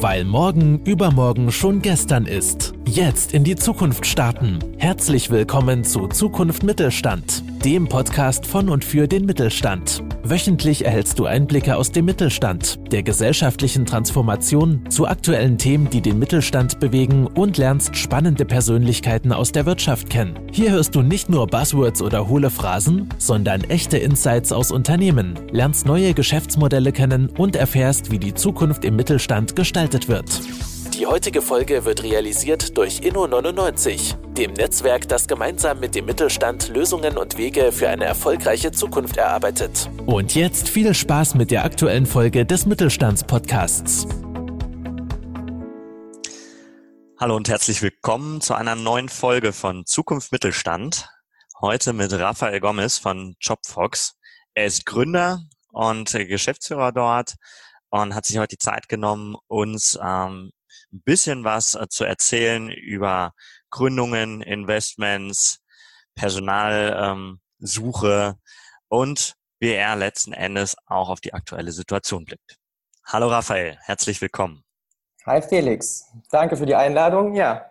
Weil morgen übermorgen schon gestern ist. Jetzt in die Zukunft starten. Herzlich willkommen zu Zukunft Mittelstand, dem Podcast von und für den Mittelstand. Wöchentlich erhältst du Einblicke aus dem Mittelstand, der gesellschaftlichen Transformation, zu aktuellen Themen, die den Mittelstand bewegen und lernst spannende Persönlichkeiten aus der Wirtschaft kennen. Hier hörst du nicht nur Buzzwords oder hohle Phrasen, sondern echte Insights aus Unternehmen, lernst neue Geschäftsmodelle kennen und erfährst, wie die Zukunft im Mittelstand gestaltet wird. Die heutige Folge wird realisiert durch Inno99, dem Netzwerk, das gemeinsam mit dem Mittelstand Lösungen und Wege für eine erfolgreiche Zukunft erarbeitet. Und jetzt viel Spaß mit der aktuellen Folge des Mittelstandspodcasts. Hallo und herzlich willkommen zu einer neuen Folge von Zukunft Mittelstand. Heute mit Raphael Gomez von JobFox. Er ist Gründer und Geschäftsführer dort und hat sich heute die Zeit genommen, uns ähm, ein bisschen was äh, zu erzählen über Gründungen, Investments, Personalsuche ähm, und wie er letzten Endes auch auf die aktuelle Situation blickt. Hallo Raphael, herzlich willkommen. Hi Felix, danke für die Einladung. Ja,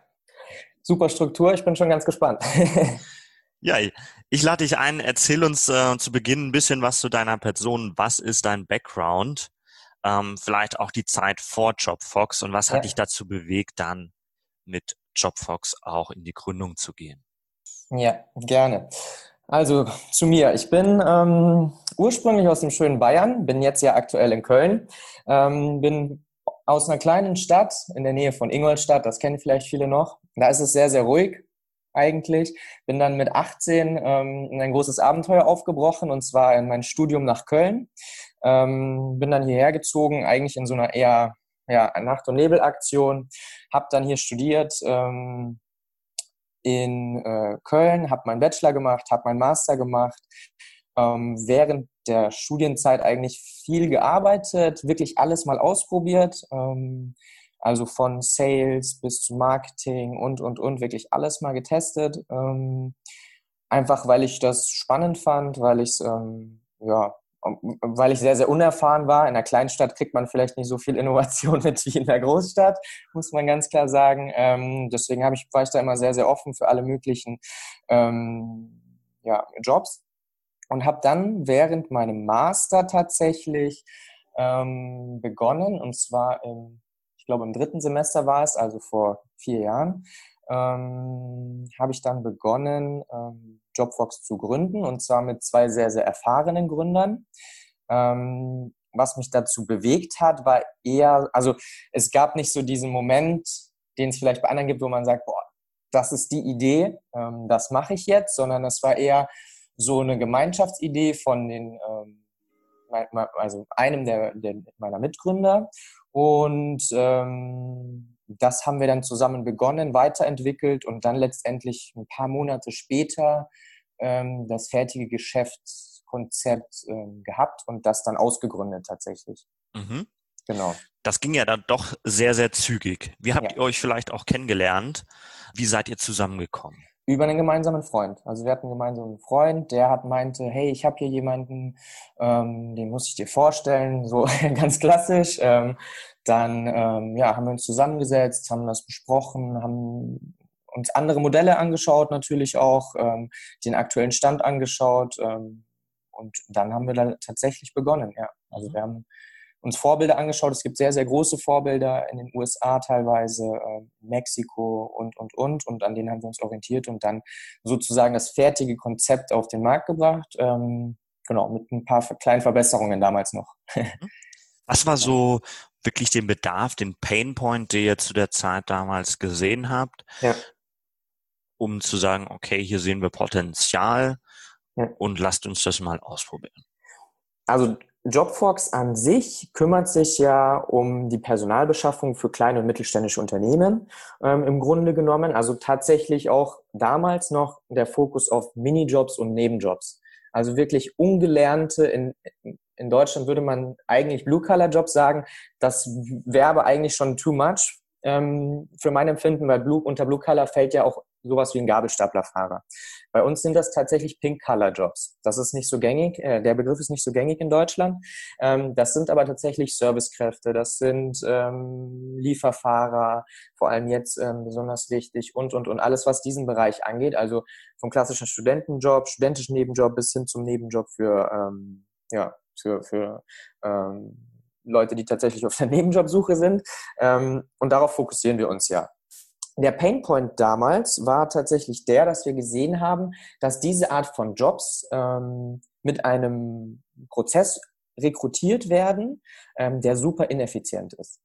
super Struktur, ich bin schon ganz gespannt. ja, ich lade dich ein, erzähl uns äh, zu Beginn ein bisschen was zu deiner Person. Was ist dein Background? Ähm, vielleicht auch die Zeit vor JobFox und was ja. hat dich dazu bewegt, dann mit JobFox auch in die Gründung zu gehen? Ja, gerne. Also zu mir. Ich bin ähm, ursprünglich aus dem schönen Bayern, bin jetzt ja aktuell in Köln, ähm, bin aus einer kleinen Stadt in der Nähe von Ingolstadt, das kennen vielleicht viele noch. Da ist es sehr, sehr ruhig eigentlich. Bin dann mit 18 ähm, in ein großes Abenteuer aufgebrochen und zwar in mein Studium nach Köln. Ähm, bin dann hierher gezogen, eigentlich in so einer eher ja, Nacht- und Nebelaktion. Hab dann hier studiert ähm, in äh, Köln, habe meinen Bachelor gemacht, habe meinen Master gemacht. Ähm, während der Studienzeit eigentlich viel gearbeitet, wirklich alles mal ausprobiert. Ähm, also von Sales bis zu Marketing und, und, und, wirklich alles mal getestet. Ähm, einfach weil ich das spannend fand, weil ich ähm, ja, weil ich sehr, sehr unerfahren war. In einer Kleinstadt kriegt man vielleicht nicht so viel Innovation mit wie in der Großstadt, muss man ganz klar sagen. Ähm, deswegen ich, war ich da immer sehr, sehr offen für alle möglichen ähm, ja, Jobs und habe dann während meinem Master tatsächlich ähm, begonnen, und zwar im, ich glaube im dritten Semester war es, also vor vier Jahren, ähm, habe ich dann begonnen, ähm, Jobfox zu gründen und zwar mit zwei sehr, sehr erfahrenen Gründern. Ähm, was mich dazu bewegt hat, war eher, also es gab nicht so diesen Moment, den es vielleicht bei anderen gibt, wo man sagt, boah, das ist die Idee, ähm, das mache ich jetzt, sondern es war eher so eine Gemeinschaftsidee von den, ähm, also einem der, der meiner Mitgründer und ähm, das haben wir dann zusammen begonnen, weiterentwickelt und dann letztendlich ein paar Monate später ähm, das fertige Geschäftskonzept ähm, gehabt und das dann ausgegründet tatsächlich. Mhm. Genau. Das ging ja dann doch sehr, sehr zügig. Wie habt ja. ihr euch vielleicht auch kennengelernt? Wie seid ihr zusammengekommen? Über einen gemeinsamen Freund. Also wir hatten einen gemeinsamen Freund, der hat meinte, hey, ich habe hier jemanden, ähm, den muss ich dir vorstellen, so ganz klassisch. Ähm, dann ähm, ja, haben wir uns zusammengesetzt, haben das besprochen, haben uns andere Modelle angeschaut, natürlich auch, ähm, den aktuellen Stand angeschaut. Ähm, und dann haben wir dann tatsächlich begonnen, ja. Also mhm. wir haben uns Vorbilder angeschaut. Es gibt sehr, sehr große Vorbilder in den USA teilweise, äh, Mexiko und, und, und. Und an denen haben wir uns orientiert und dann sozusagen das fertige Konzept auf den Markt gebracht. Ähm, genau, mit ein paar kleinen Verbesserungen damals noch. Mhm. Was war so wirklich den Bedarf, den Painpoint, den ihr zu der Zeit damals gesehen habt, ja. um zu sagen, okay, hier sehen wir Potenzial ja. und lasst uns das mal ausprobieren? Also Jobfox an sich kümmert sich ja um die Personalbeschaffung für kleine und mittelständische Unternehmen ähm, im Grunde genommen. Also tatsächlich auch damals noch der Fokus auf Minijobs und Nebenjobs. Also wirklich ungelernte, in, in Deutschland würde man eigentlich Blue-Color-Jobs sagen. Das wäre aber eigentlich schon too much ähm, für mein Empfinden, weil Blue, unter Blue Color fällt ja auch sowas wie ein Gabelstaplerfahrer. Bei uns sind das tatsächlich Pink-Color-Jobs. Das ist nicht so gängig, äh, der Begriff ist nicht so gängig in Deutschland. Ähm, das sind aber tatsächlich Servicekräfte, das sind ähm, Lieferfahrer, vor allem jetzt ähm, besonders wichtig und, und, und alles, was diesen Bereich angeht. Also vom klassischen Studentenjob, studentischen Nebenjob bis hin zum Nebenjob für, ähm, ja, für, für ähm, Leute, die tatsächlich auf der Nebenjobsuche sind. Ähm, und darauf fokussieren wir uns ja der Painpoint damals war tatsächlich der, dass wir gesehen haben, dass diese Art von Jobs ähm, mit einem Prozess rekrutiert werden, ähm, der super ineffizient ist.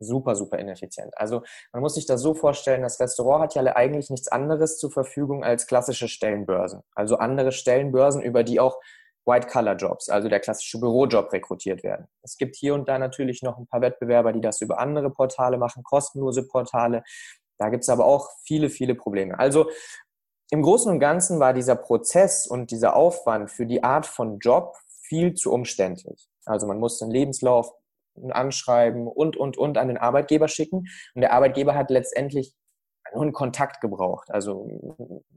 Super, super ineffizient. Also man muss sich das so vorstellen, das Restaurant hat ja eigentlich nichts anderes zur Verfügung als klassische Stellenbörsen. Also andere Stellenbörsen, über die auch White-Color-Jobs, also der klassische Bürojob rekrutiert werden. Es gibt hier und da natürlich noch ein paar Wettbewerber, die das über andere Portale machen, kostenlose Portale. Da gibt es aber auch viele, viele Probleme. Also im Großen und Ganzen war dieser Prozess und dieser Aufwand für die Art von Job viel zu umständlich. Also man musste einen Lebenslauf Anschreiben und, und, und an den Arbeitgeber schicken. Und der Arbeitgeber hat letztendlich nur einen Kontakt gebraucht. Also,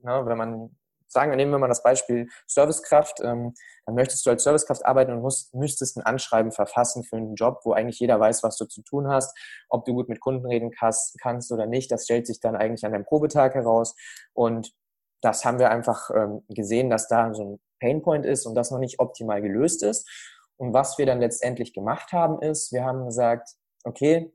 ne, wenn man sagen, nehmen wir mal das Beispiel Servicekraft, ähm, dann möchtest du als Servicekraft arbeiten und musst, müsstest ein Anschreiben verfassen für einen Job, wo eigentlich jeder weiß, was du zu tun hast, ob du gut mit Kunden reden kannst, kannst oder nicht. Das stellt sich dann eigentlich an deinem Probetag heraus. Und das haben wir einfach ähm, gesehen, dass da so ein Painpoint ist und das noch nicht optimal gelöst ist. Und was wir dann letztendlich gemacht haben, ist, wir haben gesagt, okay,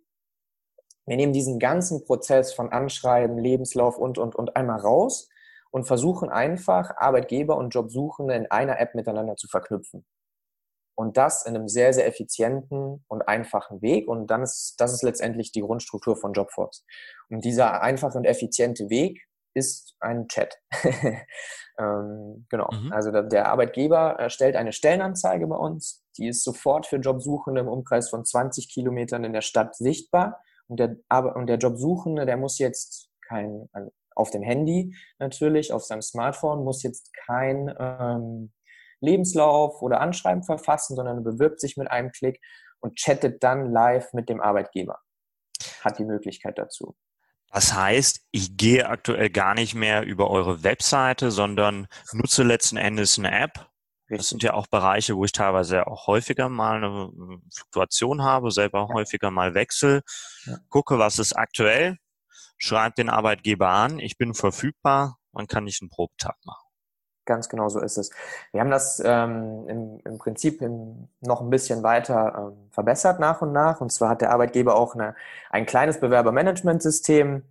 wir nehmen diesen ganzen Prozess von Anschreiben, Lebenslauf und, und, und einmal raus und versuchen einfach, Arbeitgeber und Jobsuchende in einer App miteinander zu verknüpfen. Und das in einem sehr, sehr effizienten und einfachen Weg. Und dann ist, das ist letztendlich die Grundstruktur von Jobforce. Und dieser einfache und effiziente Weg ist ein Chat. ähm, genau. Mhm. Also der, Arbeitgeber erstellt eine Stellenanzeige bei uns. Die ist sofort für Jobsuchende im Umkreis von 20 Kilometern in der Stadt sichtbar. Und der, und der Jobsuchende, der muss jetzt kein, also auf dem Handy natürlich, auf seinem Smartphone, muss jetzt kein ähm, Lebenslauf oder Anschreiben verfassen, sondern bewirbt sich mit einem Klick und chattet dann live mit dem Arbeitgeber. Hat die Möglichkeit dazu. Das heißt, ich gehe aktuell gar nicht mehr über eure Webseite, sondern nutze letzten Endes eine App. Richtig. Das sind ja auch Bereiche, wo ich teilweise auch häufiger mal eine Fluktuation habe, selber ja. häufiger mal wechsel, ja. gucke, was ist aktuell, schreibt den Arbeitgeber an, ich bin verfügbar, man kann nicht einen Probetag machen. Ganz genau so ist es. Wir haben das ähm, im, im Prinzip im, noch ein bisschen weiter ähm, verbessert nach und nach. Und zwar hat der Arbeitgeber auch eine, ein kleines Bewerbermanagementsystem,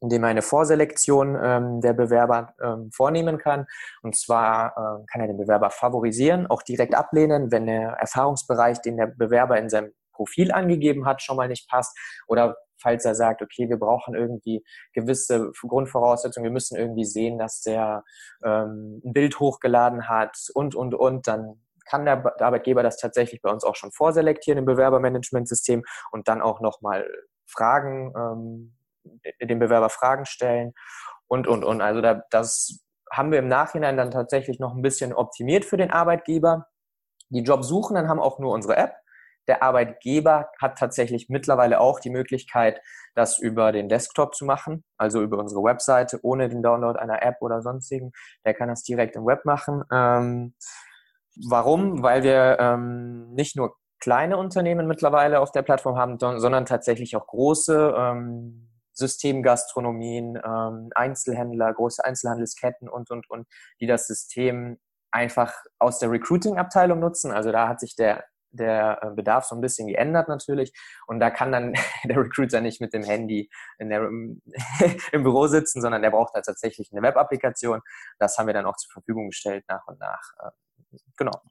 in dem er eine Vorselektion ähm, der Bewerber ähm, vornehmen kann. Und zwar ähm, kann er den Bewerber favorisieren, auch direkt ablehnen, wenn der Erfahrungsbereich, den der Bewerber in seinem Profil angegeben hat, schon mal nicht passt oder falls er sagt, okay, wir brauchen irgendwie gewisse Grundvoraussetzungen, wir müssen irgendwie sehen, dass der ähm, ein Bild hochgeladen hat und, und, und, dann kann der Arbeitgeber das tatsächlich bei uns auch schon vorselektieren im Bewerbermanagementsystem und dann auch nochmal Fragen, ähm, dem Bewerber Fragen stellen und, und, und. Also da, das haben wir im Nachhinein dann tatsächlich noch ein bisschen optimiert für den Arbeitgeber. Die Jobsuchenden haben auch nur unsere App. Der Arbeitgeber hat tatsächlich mittlerweile auch die Möglichkeit, das über den Desktop zu machen, also über unsere Webseite, ohne den Download einer App oder sonstigen. Der kann das direkt im Web machen. Ähm, warum? Weil wir ähm, nicht nur kleine Unternehmen mittlerweile auf der Plattform haben, sondern tatsächlich auch große ähm, Systemgastronomien, ähm, Einzelhändler, große Einzelhandelsketten und, und, und, die das System einfach aus der Recruiting-Abteilung nutzen. Also da hat sich der der äh, Bedarf so ein bisschen geändert natürlich. Und da kann dann der Recruiter nicht mit dem Handy in der, im Büro sitzen, sondern der braucht da tatsächlich eine Web-Applikation. Das haben wir dann auch zur Verfügung gestellt nach und nach. Ähm, genau.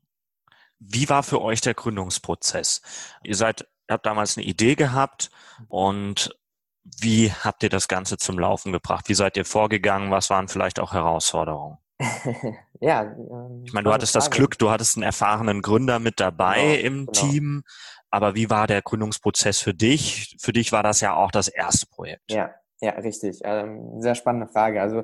Wie war für euch der Gründungsprozess? Ihr seid, ihr habt damals eine Idee gehabt und wie habt ihr das Ganze zum Laufen gebracht? Wie seid ihr vorgegangen? Was waren vielleicht auch Herausforderungen? ja. Ähm, ich meine, du hattest das Glück, du hattest einen erfahrenen Gründer mit dabei genau, im genau. Team. Aber wie war der Gründungsprozess für dich? Für dich war das ja auch das erste Projekt. Ja, ja, richtig. Ähm, sehr spannende Frage. Also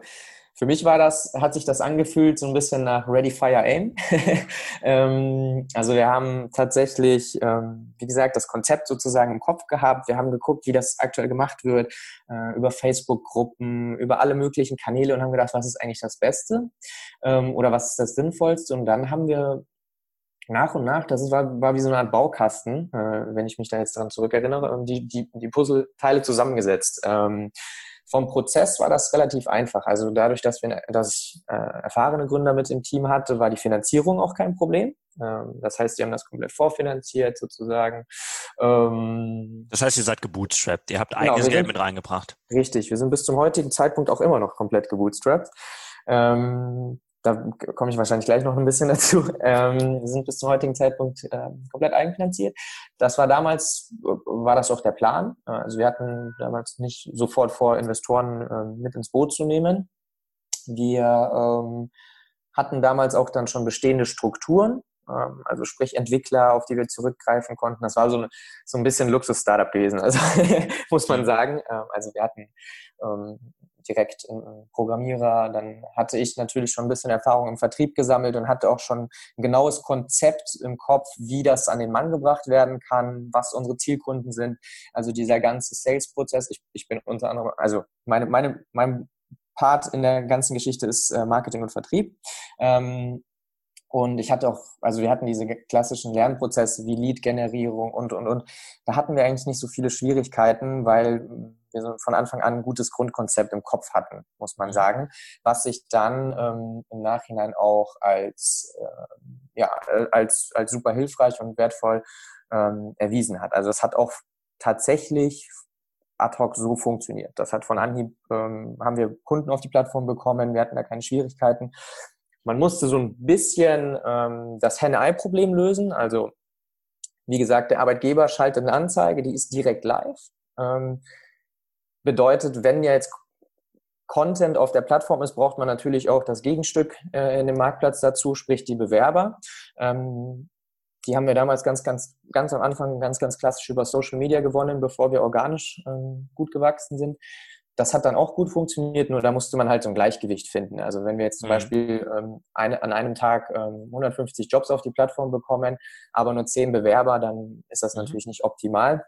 Für mich war das, hat sich das angefühlt so ein bisschen nach Ready, Fire, Aim. ähm, also wir haben tatsächlich, ähm, wie gesagt, das Konzept sozusagen im Kopf gehabt. Wir haben geguckt, wie das aktuell gemacht wird, äh, über Facebook-Gruppen, über alle möglichen Kanäle und haben gedacht, was ist eigentlich das Beste ähm, oder was ist das Sinnvollste? Und dann haben wir nach und nach, das war, war wie so eine Art Baukasten, äh, wenn ich mich da jetzt dran zurückerinnere, die, die, die Puzzleteile zusammengesetzt. Ähm, vom Prozess war das relativ einfach. Also dadurch, dass, wir, dass ich äh, erfahrene Gründer mit im Team hatte, war die Finanzierung auch kein Problem. Ähm, das heißt, die haben das komplett vorfinanziert sozusagen. Ähm, das heißt, ihr seid gebootstrapped. Ihr habt genau, eigenes Geld mit reingebracht. Richtig. Wir sind bis zum heutigen Zeitpunkt auch immer noch komplett gebootstrapped. Ähm, da komme ich wahrscheinlich gleich noch ein bisschen dazu, ähm, sind bis zum heutigen Zeitpunkt äh, komplett eigenfinanziert. Das war damals, war das auch der Plan. Also wir hatten damals nicht sofort vor, Investoren äh, mit ins Boot zu nehmen. Wir ähm, hatten damals auch dann schon bestehende Strukturen, ähm, also sprich Entwickler, auf die wir zurückgreifen konnten. Das war so, ein, so ein bisschen Luxus-Startup gewesen, also muss man sagen. Ähm, also wir hatten ähm, direkt einen Programmierer. Dann hatte ich natürlich schon ein bisschen Erfahrung im Vertrieb gesammelt und hatte auch schon ein genaues Konzept im Kopf, wie das an den Mann gebracht werden kann, was unsere Zielkunden sind. Also dieser ganze Sales-Prozess. Ich, ich bin unter anderem, also meine, meine, mein Part in der ganzen Geschichte ist äh, Marketing und Vertrieb. Ähm, und ich hatte auch, also wir hatten diese klassischen Lernprozesse wie Lead-Generierung und, und, und. Da hatten wir eigentlich nicht so viele Schwierigkeiten, weil wir so von Anfang an ein gutes Grundkonzept im Kopf hatten, muss man sagen, was sich dann ähm, im Nachhinein auch als, äh, ja, als, als super hilfreich und wertvoll ähm, erwiesen hat. Also es hat auch tatsächlich ad hoc so funktioniert. Das hat von Anhieb, ähm, haben wir Kunden auf die Plattform bekommen, wir hatten da keine Schwierigkeiten. Man musste so ein bisschen ähm, das Henne-Ei-Problem lösen. Also, wie gesagt, der Arbeitgeber schaltet eine Anzeige, die ist direkt live. Ähm, bedeutet, wenn ja jetzt Content auf der Plattform ist, braucht man natürlich auch das Gegenstück äh, in dem Marktplatz dazu, sprich die Bewerber. Ähm, die haben wir damals ganz, ganz, ganz am Anfang ganz, ganz klassisch über Social Media gewonnen, bevor wir organisch ähm, gut gewachsen sind das hat dann auch gut funktioniert, nur da musste man halt so ein Gleichgewicht finden. Also wenn wir jetzt zum mhm. Beispiel ähm, eine, an einem Tag ähm, 150 Jobs auf die Plattform bekommen, aber nur 10 Bewerber, dann ist das mhm. natürlich nicht optimal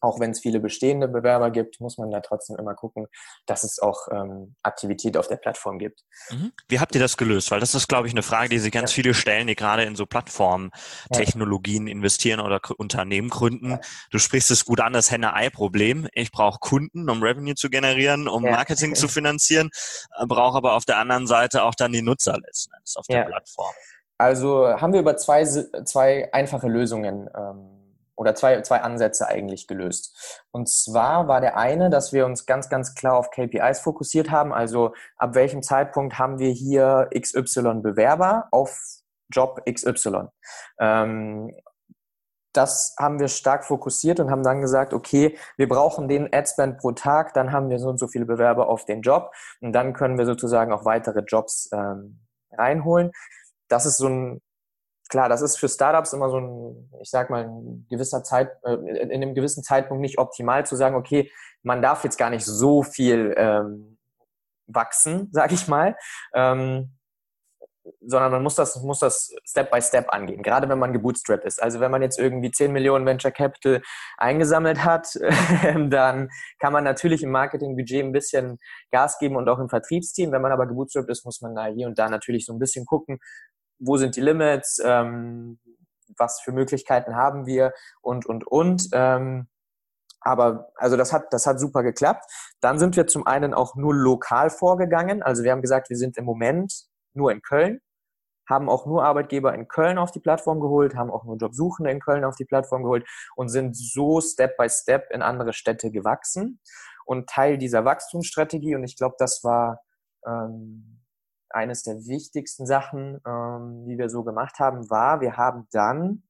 auch wenn es viele bestehende Bewerber gibt, muss man da trotzdem immer gucken, dass es auch ähm, Aktivität auf der Plattform gibt. Mhm. Wie habt ihr das gelöst? Weil das ist, glaube ich, eine Frage, die sich ganz ja. viele stellen, die gerade in so Plattformtechnologien ja. investieren oder Unternehmen gründen. Ja. Du sprichst es gut an, das Henne-Ei-Problem. Ich brauche Kunden, um Revenue zu generieren, um Marketing zu finanzieren, äh, brauche aber auf der anderen Seite auch dann die Nutzer letzten Endes auf der Plattform. Also haben wir über zwei, zwei einfache Lösungen ähm, oder zwei, zwei Ansätze eigentlich gelöst. Und zwar war der eine, dass wir uns ganz, ganz klar auf KPIs fokussiert haben. Also ab welchem Zeitpunkt haben wir hier XY Bewerber auf Job XY. Ähm, das haben wir stark fokussiert und haben dann gesagt, okay, wir brauchen den Adspend pro Tag, dann haben wir so und so viele Bewerber auf den Job und dann können wir sozusagen auch weitere Jobs ähm, reinholen. Das ist so ein klar, das ist für Startups immer so ein, ich sag mal, ein gewisser Zeit, äh, in einem gewissen Zeitpunkt nicht optimal zu sagen, okay, man darf jetzt gar nicht so viel ähm, wachsen, sag ich mal. Ähm, sondern man muss das, muss das Step by Step angehen, gerade wenn man gebootstrapped ist. Also wenn man jetzt irgendwie 10 Millionen Venture Capital eingesammelt hat, dann kann man natürlich im Marketingbudget ein bisschen Gas geben und auch im Vertriebsteam. Wenn man aber gebootstrapped ist, muss man da hier und da natürlich so ein bisschen gucken, wo sind die Limits, ähm, was für Möglichkeiten haben wir und, und, und. Ähm, aber also das hat, das hat super geklappt. Dann sind wir zum einen auch nur lokal vorgegangen. Also wir haben gesagt, wir sind im Moment nur in Köln, haben auch nur Arbeitgeber in Köln auf die Plattform geholt, haben auch nur Jobsuchende in Köln auf die Plattform geholt und sind so Step by Step in andere Städte gewachsen. Und Teil dieser Wachstumsstrategie, und ich glaube, das war ähm, eines der wichtigsten Sachen, ähm, die wir so gemacht haben, war, wir haben dann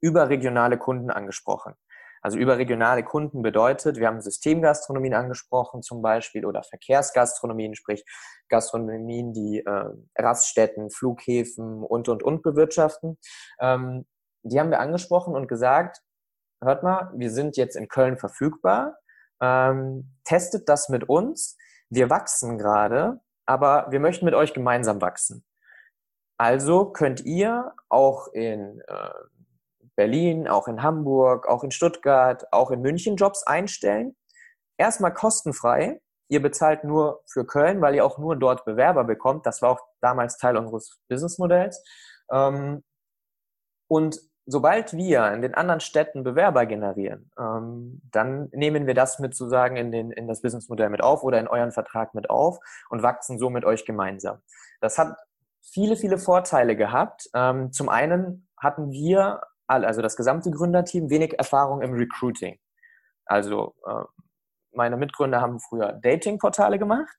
überregionale Kunden angesprochen. Also überregionale Kunden bedeutet, wir haben Systemgastronomien angesprochen zum Beispiel oder Verkehrsgastronomien, sprich Gastronomien, die äh, Raststätten, Flughäfen und, und, und bewirtschaften. Ähm, die haben wir angesprochen und gesagt, hört mal, wir sind jetzt in Köln verfügbar, ähm, testet das mit uns. Wir wachsen gerade aber wir möchten mit euch gemeinsam wachsen. Also könnt ihr auch in äh, Berlin, auch in Hamburg, auch in Stuttgart, auch in München Jobs einstellen. Erstmal kostenfrei. Ihr bezahlt nur für Köln, weil ihr auch nur dort Bewerber bekommt. Das war auch damals Teil unseres Businessmodells. Ähm, und sobald wir in den anderen Städten Bewerber generieren, ähm, dann nehmen wir das mit sozusagen in, den, in das Businessmodell mit auf oder in euren Vertrag mit auf und wachsen so mit euch gemeinsam. Das hat viele, viele Vorteile gehabt. Ähm, zum einen hatten wir, also das gesamte Gründerteam, wenig Erfahrung im Recruiting. Also äh, meine Mitgründer haben früher Datingportale gemacht,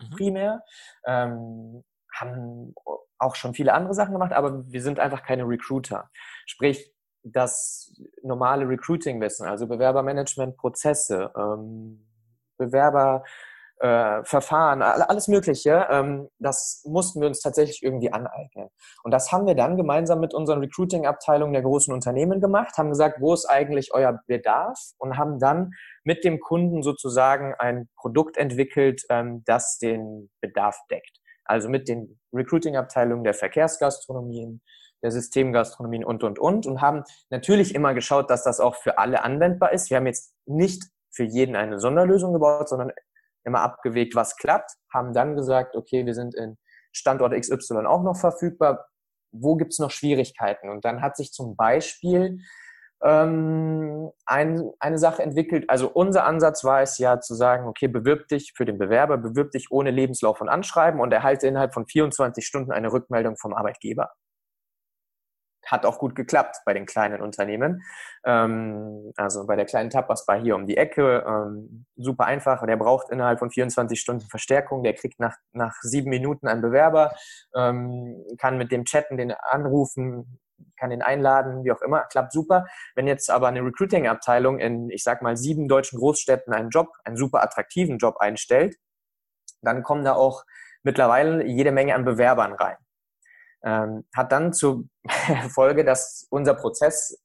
mhm. primär, ähm, haben auch schon viele andere Sachen gemacht, aber wir sind einfach keine Recruiter. Sprich, das normale Recruiting-Wissen, also Bewerbermanagement-Prozesse, ähm, Bewerber äh, alles Mögliche, ähm, das mussten wir uns tatsächlich irgendwie aneignen. Und das haben wir dann gemeinsam mit unseren Recruiting-Abteilungen der großen Unternehmen gemacht, haben gesagt, wo ist eigentlich euer Bedarf und haben dann mit dem Kunden sozusagen ein Produkt entwickelt, ähm, das den Bedarf deckt. Also mit den Recruiting-Abteilungen der Verkehrsgastronomien, der Systemgastronomien und, und, und und haben natürlich immer geschaut, dass das auch für alle anwendbar ist. Wir haben jetzt nicht für jeden eine Sonderlösung gebaut, sondern immer abgewegt, was klappt, haben dann gesagt, okay, wir sind in Standort XY auch noch verfügbar. Wo gibt's noch Schwierigkeiten? Und dann hat sich zum Beispiel ähm, ein, eine Sache entwickelt. Also unser Ansatz war es ja zu sagen, okay, bewirb dich für den Bewerber, bewirb dich ohne Lebenslauf und Anschreiben und erhalte innerhalb von 24 Stunden eine Rückmeldung vom Arbeitgeber hat auch gut geklappt bei den kleinen Unternehmen. Ähm, also bei der kleinen Tapas war hier um die Ecke, ähm, super einfach. Der braucht innerhalb von 24 Stunden Verstärkung. Der kriegt nach, nach sieben Minuten einen Bewerber, ähm, kann mit dem chatten, den anrufen, kann den einladen, wie auch immer, klappt super. Wenn jetzt aber eine Recruiting-Abteilung in, ich sag mal, sieben deutschen Großstädten einen Job, einen super attraktiven Job einstellt, dann kommen da auch mittlerweile jede Menge an Bewerbern rein ähm, hat dann zur Folge, dass unser Prozess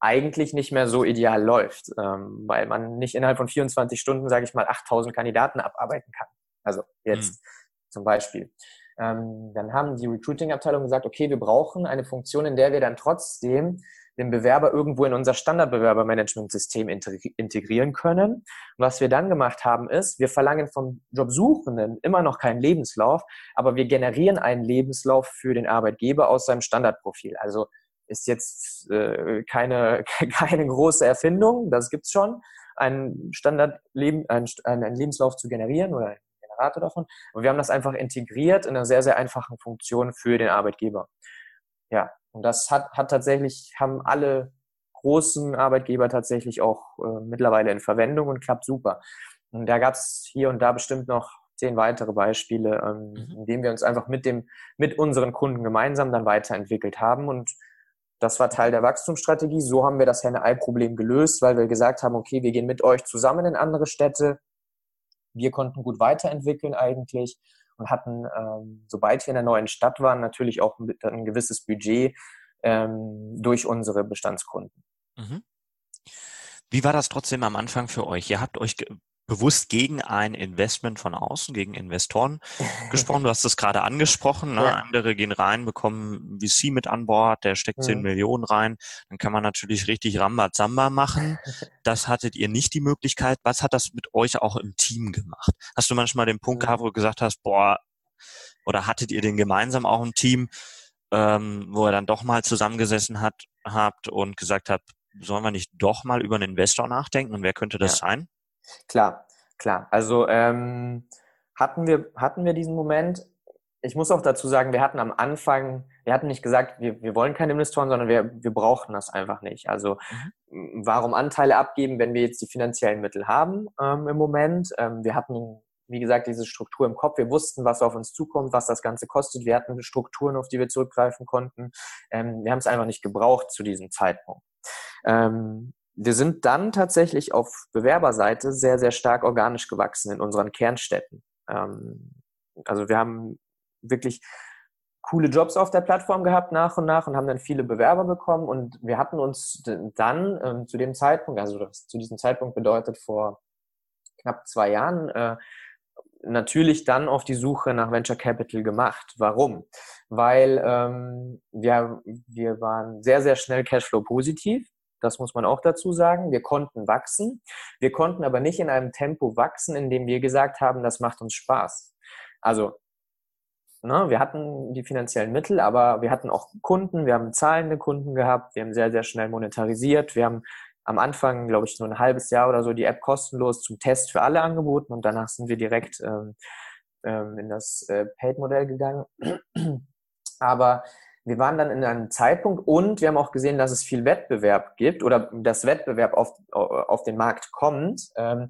eigentlich nicht mehr so ideal läuft, ähm, weil man nicht innerhalb von 24 Stunden, sage ich mal, 8000 Kandidaten abarbeiten kann. Also jetzt mhm. zum Beispiel. Ähm, dann haben die Recruiting-Abteilung gesagt, okay, wir brauchen eine Funktion, in der wir dann trotzdem den Bewerber irgendwo in unser Standardbewerbermanagementsystem integrieren können. Und was wir dann gemacht haben, ist, wir verlangen vom Jobsuchenden immer noch keinen Lebenslauf, aber wir generieren einen Lebenslauf für den Arbeitgeber aus seinem Standardprofil. Also ist jetzt äh, keine, keine große Erfindung, das gibt's schon, einen Standardleben, einen, einen Lebenslauf zu generieren oder Generator davon. Und wir haben das einfach integriert in einer sehr, sehr einfachen Funktion für den Arbeitgeber. Ja, und das hat, hat tatsächlich, haben alle großen Arbeitgeber tatsächlich auch äh, mittlerweile in Verwendung und klappt super. Und da gab es hier und da bestimmt noch zehn weitere Beispiele, ähm, mhm. in denen wir uns einfach mit dem, mit unseren Kunden gemeinsam dann weiterentwickelt haben. Und das war Teil der Wachstumsstrategie. So haben wir das Henne-Ei-Problem gelöst, weil wir gesagt haben, okay, wir gehen mit euch zusammen in andere Städte. Wir konnten gut weiterentwickeln eigentlich und hatten, ähm, sobald wir in der neuen Stadt waren, natürlich auch ein gewisses Budget ähm, durch unsere Bestandskunden. Mhm. Wie war das trotzdem am Anfang für euch? Ihr habt euch bewusst gegen ein Investment von außen, gegen Investoren gesprochen. Du hast es gerade angesprochen. Ne? Ja. Andere gehen rein, bekommen VC mit an Bord, der steckt 10 mhm. Millionen rein. Dann kann man natürlich richtig Rambazamba machen. Das hattet ihr nicht die Möglichkeit. Was hat das mit euch auch im Team gemacht? Hast du manchmal den Punkt gehabt, wo du gesagt hast, boah, oder hattet ihr den gemeinsam auch im Team, ähm, wo er dann doch mal zusammengesessen hat, habt und gesagt habt, sollen wir nicht doch mal über einen Investor nachdenken und wer könnte das ja. sein? Klar, klar. Also ähm, hatten wir hatten wir diesen Moment. Ich muss auch dazu sagen, wir hatten am Anfang, wir hatten nicht gesagt, wir, wir wollen keine Investoren, sondern wir, wir brauchten das einfach nicht. Also mhm. warum Anteile abgeben, wenn wir jetzt die finanziellen Mittel haben ähm, im Moment? Ähm, wir hatten wie gesagt, diese Struktur im Kopf. Wir wussten, was auf uns zukommt, was das Ganze kostet. Wir hatten Strukturen, auf die wir zurückgreifen konnten. Ähm, wir haben es einfach nicht gebraucht zu diesem Zeitpunkt. Ähm, wir sind dann tatsächlich auf Bewerberseite sehr, sehr stark organisch gewachsen in unseren Kernstädten. Ähm, also wir haben wirklich coole Jobs auf der Plattform gehabt nach und nach und haben dann viele Bewerber bekommen und wir hatten uns dann ähm, zu dem Zeitpunkt, also zu diesem Zeitpunkt bedeutet vor knapp zwei Jahren, äh, natürlich dann auf die Suche nach Venture Capital gemacht. Warum? Weil ähm, wir, wir waren sehr, sehr schnell Cashflow positiv. Das muss man auch dazu sagen. Wir konnten wachsen. Wir konnten aber nicht in einem Tempo wachsen, in dem wir gesagt haben, das macht uns Spaß. Also, ne, wir hatten die finanziellen Mittel, aber wir hatten auch Kunden. Wir haben zahlende Kunden gehabt. Wir haben sehr, sehr schnell monetarisiert. Wir haben am Anfang, glaube ich, so ein halbes Jahr oder so die App kostenlos zum Test für alle angeboten und danach sind wir direkt ähm, ähm, in das äh, Paid-Modell gegangen. Aber wir waren dann in einem Zeitpunkt und wir haben auch gesehen, dass es viel Wettbewerb gibt oder dass Wettbewerb auf, auf den Markt kommt, ähm,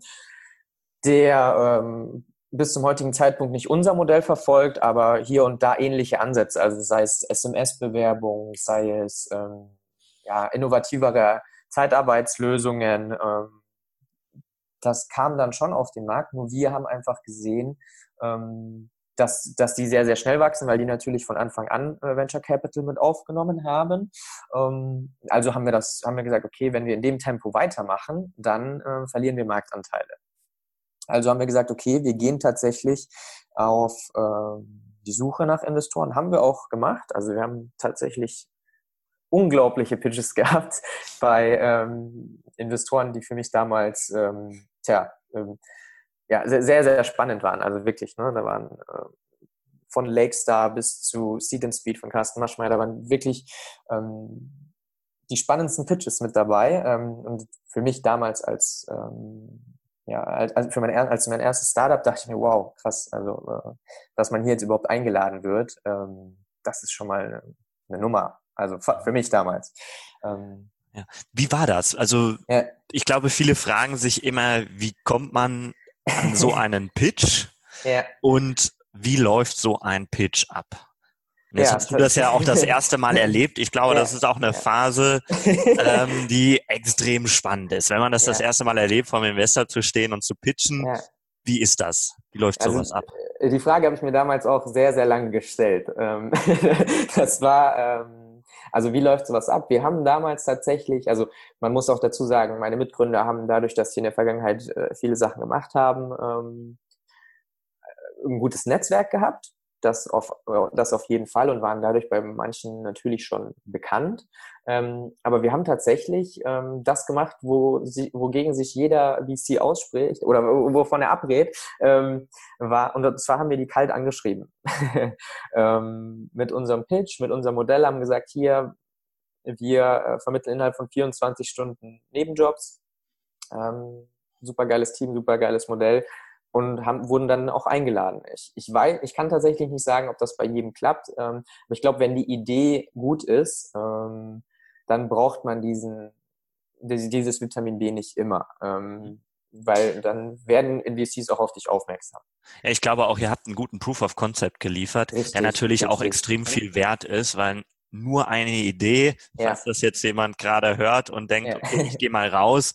der ähm, bis zum heutigen Zeitpunkt nicht unser Modell verfolgt, aber hier und da ähnliche Ansätze, also sei es SMS-Bewerbung, sei es ähm, ja, innovativere Zeitarbeitslösungen. Ähm, das kam dann schon auf den Markt, nur wir haben einfach gesehen, ähm, dass, dass die sehr, sehr schnell wachsen, weil die natürlich von Anfang an äh, Venture Capital mit aufgenommen haben. Ähm, also haben wir das, haben wir gesagt, okay, wenn wir in dem Tempo weitermachen, dann äh, verlieren wir Marktanteile. Also haben wir gesagt, okay, wir gehen tatsächlich auf äh, die Suche nach Investoren. Haben wir auch gemacht. Also wir haben tatsächlich unglaubliche Pitches gehabt bei ähm, Investoren, die für mich damals, ähm, tja, ähm, ja, sehr, sehr, sehr spannend waren. Also wirklich, ne, da waren äh, von Lakestar bis zu Seed and Speed von Carsten Maschmeyer, da waren wirklich ähm, die spannendsten Pitches mit dabei. Ähm, und für mich damals als ähm, ja, als, für mein, als mein erstes Startup dachte ich mir, wow, krass, also äh, dass man hier jetzt überhaupt eingeladen wird, ähm, das ist schon mal eine, eine Nummer. Also für mich damals. Ähm, ja. Wie war das? Also ja. ich glaube, viele fragen sich immer, wie kommt man an so einen Pitch ja. und wie läuft so ein Pitch ab? Jetzt ja, hast du das ja auch das erste Mal erlebt. Ich glaube, ja. das ist auch eine Phase, ähm, die extrem spannend ist. Wenn man das das erste Mal erlebt, vom Investor zu stehen und zu pitchen, wie ist das? Wie läuft also, sowas ab? Äh, die Frage habe ich mir damals auch sehr, sehr lange gestellt. Ähm, das war, ähm, also wie läuft sowas ab? Wir haben damals tatsächlich, also man muss auch dazu sagen, meine Mitgründer haben dadurch, dass sie in der Vergangenheit äh, viele Sachen gemacht haben, ähm, ein gutes Netzwerk gehabt das auf, das auf jeden Fall und waren dadurch bei manchen natürlich schon bekannt. Ähm, aber wir haben tatsächlich ähm, das gemacht, wo sie, wogegen sich jeder VC ausspricht oder wovon er abrät, ähm, war, und zwar haben wir die kalt angeschrieben. ähm, mit unserem Pitch, mit unserem Modell haben gesagt, hier, wir äh, vermitteln innerhalb von 24 Stunden Nebenjobs. Ähm, super geiles Team, super geiles Modell und haben, wurden dann auch eingeladen. Ich, ich weiß, ich kann tatsächlich nicht sagen, ob das bei jedem klappt, ähm, aber ich glaube, wenn die Idee gut ist, ähm, dann braucht man diesen, dieses Vitamin B nicht immer. Ähm, weil dann werden NVCs auch auf dich aufmerksam. Ja, ich glaube auch, ihr habt einen guten Proof of Concept geliefert, richtig, der natürlich richtig. auch extrem viel wert ist, weil nur eine Idee, ja. falls das jetzt jemand gerade hört und denkt, ja. okay, ich gehe mal raus,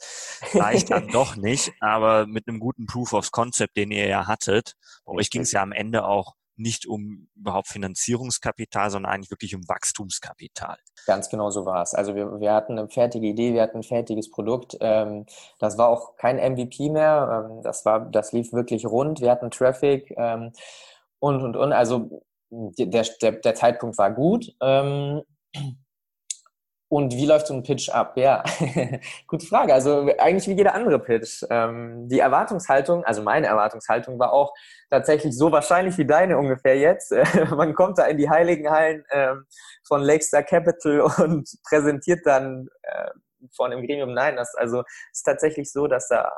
reicht dann doch nicht. Aber mit einem guten Proof of Concept, den ihr ja hattet, bei euch ging es ja am Ende auch nicht um überhaupt Finanzierungskapital, sondern eigentlich wirklich um Wachstumskapital. Ganz genau so war es. Also wir, wir hatten eine fertige Idee, wir hatten ein fertiges Produkt. Ähm, das war auch kein MVP mehr. Ähm, das war, das lief wirklich rund. Wir hatten Traffic ähm, und und und. Also der, der, der Zeitpunkt war gut. Ähm, und wie läuft so ein Pitch ab? Ja, gute Frage. Also eigentlich wie jeder andere Pitch. Ähm, die Erwartungshaltung, also meine Erwartungshaltung war auch tatsächlich so wahrscheinlich wie deine ungefähr jetzt. man kommt da in die heiligen Hallen ähm, von Lakestar Capital und präsentiert dann äh, von dem Gremium. Nein, das also ist tatsächlich so, dass da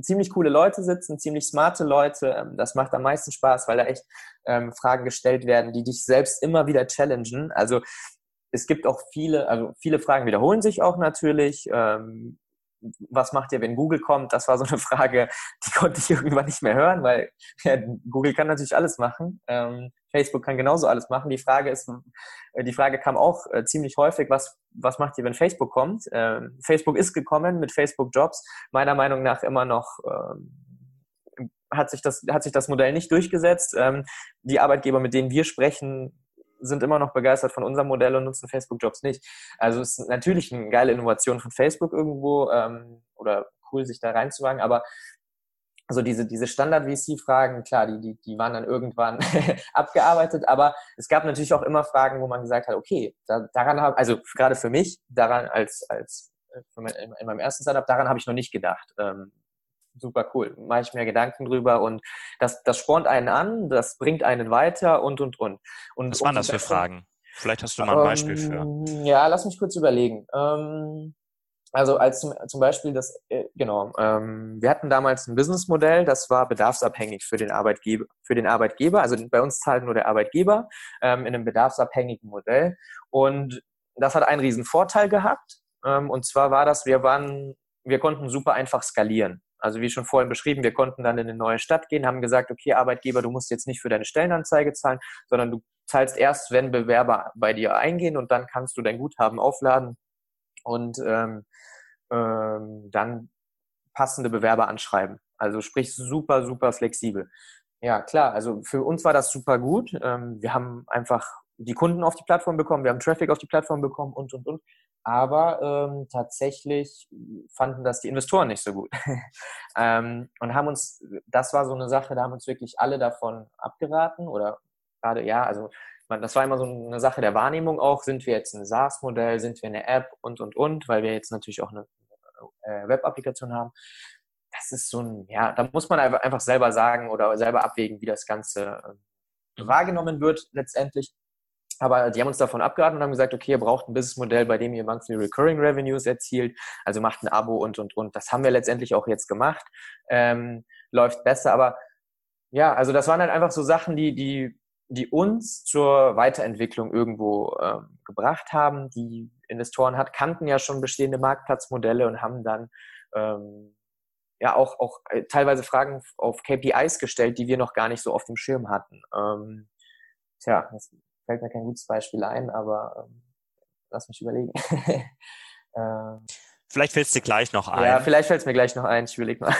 ziemlich coole Leute sitzen, ziemlich smarte Leute. Ähm, das macht am meisten Spaß, weil da echt ähm, Fragen gestellt werden, die dich selbst immer wieder challengen. Also es gibt auch viele, also viele Fragen wiederholen sich auch natürlich. Ähm, was macht ihr, wenn Google kommt? Das war so eine Frage, die konnte ich irgendwann nicht mehr hören, weil ja, Google kann natürlich alles machen. Ähm, Facebook kann genauso alles machen. Die Frage ist, äh, die Frage kam auch äh, ziemlich häufig, was, was macht ihr, wenn Facebook kommt? Ähm, Facebook ist gekommen mit Facebook Jobs. Meiner Meinung nach immer noch, ähm, hat sich das, hat sich das Modell nicht durchgesetzt. Ähm, die Arbeitgeber, mit denen wir sprechen, sind immer noch begeistert von unserem Modell und nutzen Facebook-Jobs nicht. Also es ist natürlich eine geile Innovation von Facebook irgendwo ähm, oder cool, sich da reinzuwagen, aber also diese, diese Standard-VC-Fragen, klar, die, die, die waren dann irgendwann abgearbeitet, aber es gab natürlich auch immer Fragen, wo man gesagt hat, okay, da, daran habe, also gerade für mich, daran als, als äh, in, in meinem ersten Startup, daran habe ich noch nicht gedacht. Ähm, super cool, mache ich mir Gedanken drüber und das, das spornt einen an, das bringt einen weiter und, und, und. und Was waren das für Fragen? Vielleicht hast du mal ein Beispiel für. Ähm, ja, lass mich kurz überlegen. Ähm, also als zum, zum Beispiel das, äh, genau, ähm, wir hatten damals ein Businessmodell, das war bedarfsabhängig für den Arbeitgeber, für den Arbeitgeber. Also bei uns zahlt nur der Arbeitgeber ähm, in einem bedarfsabhängigen Modell. Und das hat einen riesen Vorteil gehabt. Ähm, und zwar war das, wir waren, wir konnten super einfach skalieren. Also wie schon vorhin beschrieben, wir konnten dann in eine neue Stadt gehen, haben gesagt, okay, Arbeitgeber, du musst jetzt nicht für deine Stellenanzeige zahlen, sondern du zahlst erst, wenn Bewerber bei dir eingehen und dann kannst du dein Guthaben aufladen und ähm, ähm, dann passende Bewerber anschreiben. Also sprich super, super flexibel. Ja, klar, also für uns war das super gut. Ähm, wir haben einfach die Kunden auf die Plattform bekommen, wir haben Traffic auf die Plattform bekommen und, und, und. Aber ähm, tatsächlich fanden das die Investoren nicht so gut. ähm, und haben uns, das war so eine Sache, da haben uns wirklich alle davon abgeraten oder gerade, ja, also das war immer so eine Sache der Wahrnehmung auch. Sind wir jetzt ein SaaS-Modell, sind wir eine App und, und, und, weil wir jetzt natürlich auch eine äh, Web-Applikation haben. Das ist so ein, ja, da muss man einfach selber sagen oder selber abwägen, wie das Ganze äh, wahrgenommen wird letztendlich. Aber die haben uns davon abgeraten und haben gesagt, okay, ihr braucht ein Businessmodell, bei dem ihr monthly recurring revenues erzielt, also macht ein Abo und, und, und. Das haben wir letztendlich auch jetzt gemacht. Ähm, läuft besser, aber ja, also das waren halt einfach so Sachen, die, die die uns zur Weiterentwicklung irgendwo ähm, gebracht haben. Die Investoren hat, kannten ja schon bestehende Marktplatzmodelle und haben dann ähm, ja auch, auch äh, teilweise Fragen auf KPIs gestellt, die wir noch gar nicht so auf dem Schirm hatten. Ähm, tja, das fällt mir kein gutes Beispiel ein, aber ähm, lass mich überlegen. ähm, Vielleicht fällt es dir gleich noch ein. Ja, vielleicht fällt es mir gleich noch ein. Ich überlege mal.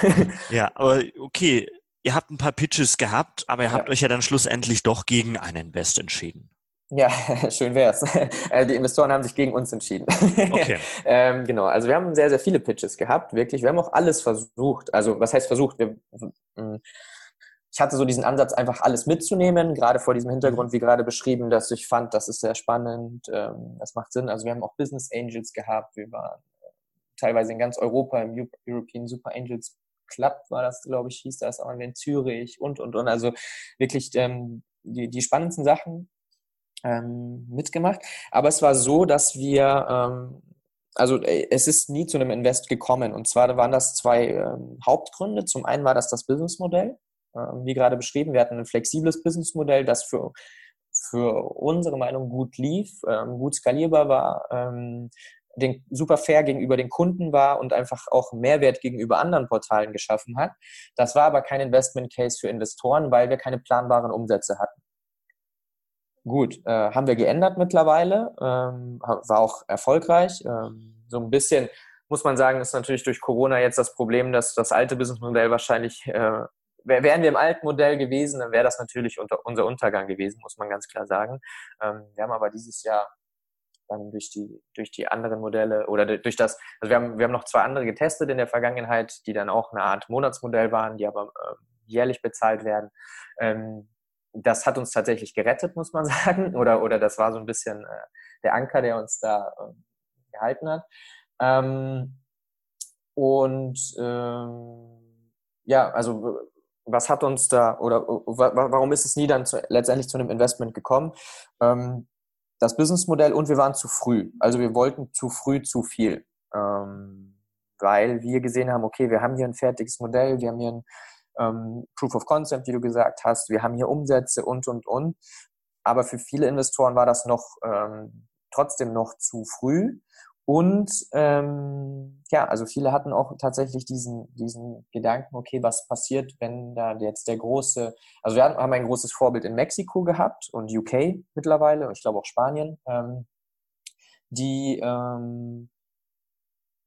ja, aber okay ihr habt ein paar Pitches gehabt, aber ihr habt euch ja dann schlussendlich doch gegen einen Invest entschieden. Ja, schön wär's. Äh, die Investoren haben sich gegen uns entschieden. Okay. ähm, genau, also wir haben sehr, sehr viele Pitches gehabt, wirklich. Wir haben auch alles versucht. Also was heißt versucht? Wir, hm, ich hatte so diesen Ansatz, einfach alles mitzunehmen, gerade vor diesem Hintergrund, wie gerade beschrieben, dass ich fand, das ist sehr spannend, ähm, das macht Sinn. Also wir haben auch Business Angels gehabt, wir waren äh, teilweise in ganz Europa im European Super Angels Club war das, glaube ich, hieß das auch in Zürich und, und, und. Also wirklich ähm, die, die spannendsten Sachen ähm, mitgemacht. Aber es war so, dass wir, ähm, also äh, es ist nie zu einem Invest gekommen. Und zwar waren das zwei ähm, Hauptgründe. Zum einen war das das Businessmodell. Ähm, wie gerade beschrieben, wir hatten ein flexibles Businessmodell, das für für unsere Meinung gut lief, ähm, gut skalierbar war, ähm, den, super fair gegenüber den Kunden war und einfach auch Mehrwert gegenüber anderen Portalen geschaffen hat. Das war aber kein Investment Case für Investoren, weil wir keine planbaren Umsätze hatten. Gut, äh, haben wir geändert mittlerweile, ähm, war auch erfolgreich. Ähm, so ein bisschen muss man sagen, ist natürlich durch Corona jetzt das Problem, dass das alte Businessmodell wahrscheinlich, äh, wären wir im alten Modell gewesen, dann wäre das natürlich unter, unser Untergang gewesen, muss man ganz klar sagen. Ähm, wir haben aber dieses Jahr dann durch die, durch die anderen Modelle oder durch das, also wir haben, wir haben noch zwei andere getestet in der Vergangenheit, die dann auch eine Art Monatsmodell waren, die aber äh, jährlich bezahlt werden. Ähm, das hat uns tatsächlich gerettet, muss man sagen, oder, oder das war so ein bisschen äh, der Anker, der uns da äh, gehalten hat. Ähm, und ähm, ja, also was hat uns da oder warum ist es nie dann zu, letztendlich zu einem Investment gekommen? Ähm, das Businessmodell und wir waren zu früh. Also wir wollten zu früh zu viel, ähm, weil wir gesehen haben, okay, wir haben hier ein fertiges Modell, wir haben hier ein ähm, Proof of Concept, wie du gesagt hast, wir haben hier Umsätze und, und, und. Aber für viele Investoren war das noch ähm, trotzdem noch zu früh und ähm, ja, also viele hatten auch tatsächlich diesen, diesen Gedanken, okay, was passiert, wenn da jetzt der große, also wir haben ein großes Vorbild in Mexiko gehabt und UK mittlerweile ich glaube auch Spanien, ähm, die, ähm,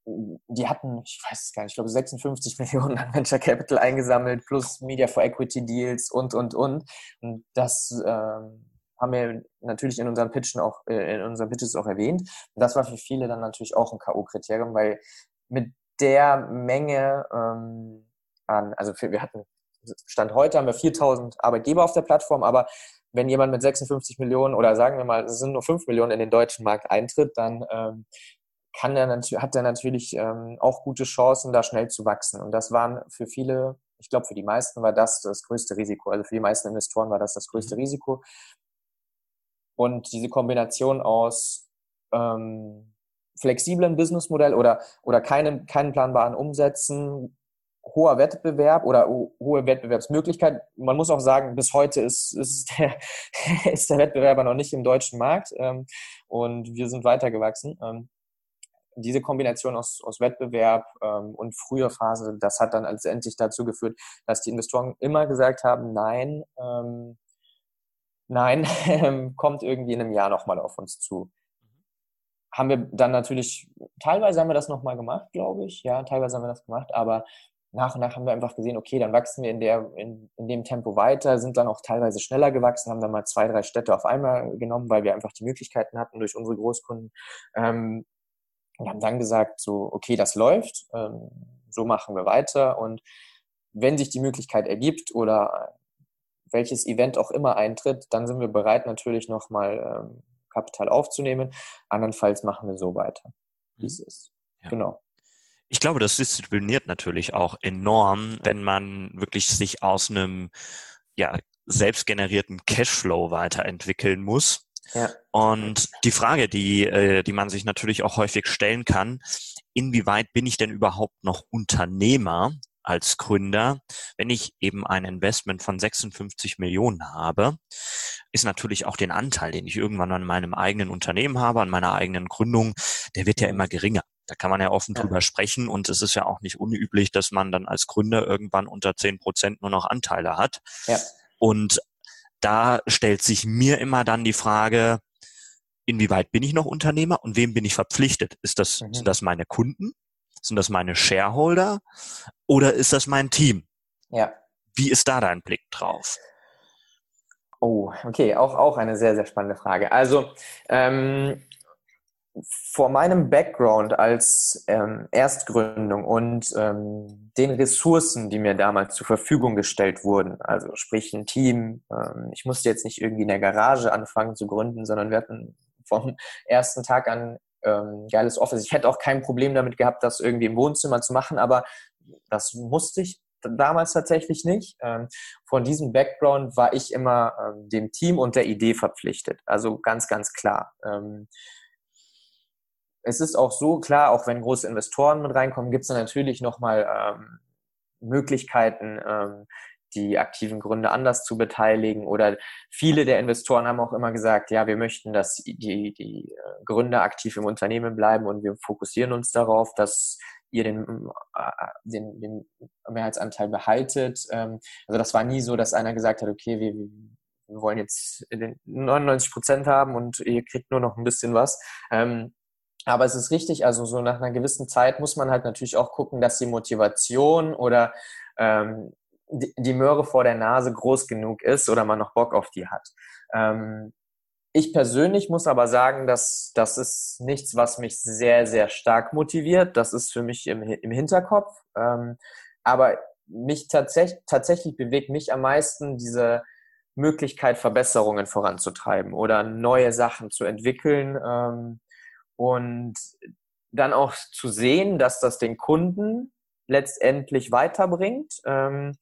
die hatten, ich weiß es gar nicht, ich glaube 56 Millionen an Venture Capital eingesammelt, plus Media for Equity Deals und, und, und. Und das ähm, haben wir natürlich in unseren Pitchen auch, äh, in unseren Pitches auch erwähnt. Und das war für viele dann natürlich auch ein K.O.-Kriterium, weil mit der Menge ähm, an, also für, wir hatten, Stand heute haben wir 4000 Arbeitgeber auf der Plattform, aber wenn jemand mit 56 Millionen oder sagen wir mal, es sind nur 5 Millionen in den deutschen Markt eintritt, dann ähm, kann der, hat er natürlich ähm, auch gute Chancen, da schnell zu wachsen. Und das waren für viele, ich glaube für die meisten war das das größte Risiko. Also für die meisten Investoren war das das größte mhm. Risiko. Und diese Kombination aus ähm, flexiblen Businessmodell oder, oder keinem, keinen planbaren Umsätzen, hoher Wettbewerb oder hohe Wettbewerbsmöglichkeit. Man muss auch sagen, bis heute ist, ist, der, ist der Wettbewerber noch nicht im deutschen Markt ähm, und wir sind weitergewachsen. Ähm, diese Kombination aus, aus Wettbewerb ähm, und früher Phase, das hat dann letztendlich dazu geführt, dass die Investoren immer gesagt haben, nein, ähm, nein, kommt irgendwie in einem Jahr nochmal auf uns zu. Haben wir dann natürlich, teilweise haben wir das nochmal gemacht, glaube ich, ja, teilweise haben wir das gemacht, aber nach und nach haben wir einfach gesehen, okay, dann wachsen wir in, der, in, in dem Tempo weiter, sind dann auch teilweise schneller gewachsen, haben dann mal zwei, drei Städte auf einmal genommen, weil wir einfach die Möglichkeiten hatten durch unsere Großkunden. Ähm, und haben dann gesagt, so, okay, das läuft, ähm, so machen wir weiter. Und wenn sich die Möglichkeit ergibt oder welches Event auch immer eintritt, dann sind wir bereit, natürlich nochmal ähm, Kapital aufzunehmen. Andernfalls machen wir so weiter, wie es ist. Ja. Genau. Ich glaube, das diszipliniert natürlich auch enorm, wenn man wirklich sich aus einem ja, selbstgenerierten Cashflow weiterentwickeln muss. Ja. Und die Frage, die, äh, die man sich natürlich auch häufig stellen kann, inwieweit bin ich denn überhaupt noch Unternehmer als Gründer, wenn ich eben ein Investment von 56 Millionen habe, ist natürlich auch den Anteil, den ich irgendwann an meinem eigenen Unternehmen habe, an meiner eigenen Gründung, der wird ja immer geringer. Da kann man ja offen drüber sprechen und es ist ja auch nicht unüblich, dass man dann als Gründer irgendwann unter 10 Prozent nur noch Anteile hat. Ja. Und da stellt sich mir immer dann die Frage, inwieweit bin ich noch Unternehmer und wem bin ich verpflichtet? Ist das, mhm. sind das meine Kunden? Sind das meine Shareholder? Oder ist das mein Team? Ja. Wie ist da dein Blick drauf? Oh, okay, auch, auch eine sehr, sehr spannende Frage. Also, ähm, vor meinem Background als ähm, Erstgründung und ähm, den Ressourcen, die mir damals zur Verfügung gestellt wurden, also sprich ein Team, ähm, ich musste jetzt nicht irgendwie in der Garage anfangen zu gründen, sondern wir hatten vom ersten Tag an ähm, geiles Office. Ich hätte auch kein Problem damit gehabt, das irgendwie im Wohnzimmer zu machen, aber das musste ich damals tatsächlich nicht. Ähm, von diesem Background war ich immer ähm, dem Team und der Idee verpflichtet. Also ganz, ganz klar. Ähm, es ist auch so klar, auch wenn große Investoren mit reinkommen, gibt es natürlich nochmal ähm, Möglichkeiten, ähm, die aktiven Gründe anders zu beteiligen. Oder viele der Investoren haben auch immer gesagt, ja, wir möchten, dass die, die äh, Gründer aktiv im Unternehmen bleiben und wir fokussieren uns darauf, dass ihr den, äh, den, den Mehrheitsanteil behaltet. Ähm, also das war nie so, dass einer gesagt hat, okay, wir, wir wollen jetzt 99 Prozent haben und ihr kriegt nur noch ein bisschen was. Ähm, aber es ist richtig, also so nach einer gewissen Zeit muss man halt natürlich auch gucken, dass die Motivation oder ähm, die, Möhre vor der Nase groß genug ist oder man noch Bock auf die hat. Ähm, ich persönlich muss aber sagen, dass das ist nichts, was mich sehr, sehr stark motiviert. Das ist für mich im, im Hinterkopf. Ähm, aber mich tatsächlich, tatsächlich bewegt mich am meisten diese Möglichkeit, Verbesserungen voranzutreiben oder neue Sachen zu entwickeln. Ähm, und dann auch zu sehen, dass das den Kunden letztendlich weiterbringt ähm,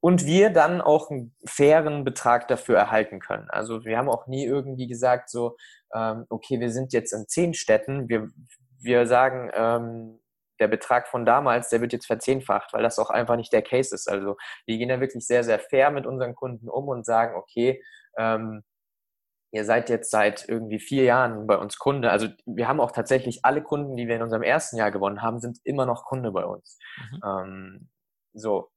und wir dann auch einen fairen Betrag dafür erhalten können. Also wir haben auch nie irgendwie gesagt, so, ähm, okay, wir sind jetzt in zehn Städten, wir, wir sagen, ähm, der Betrag von damals, der wird jetzt verzehnfacht, weil das auch einfach nicht der Case ist. Also wir gehen da wirklich sehr, sehr fair mit unseren Kunden um und sagen, okay, ähm, ihr seid jetzt seit irgendwie vier Jahren bei uns Kunde. Also wir haben auch tatsächlich alle Kunden, die wir in unserem ersten Jahr gewonnen haben, sind immer noch Kunde bei uns. Mhm. Ähm, so,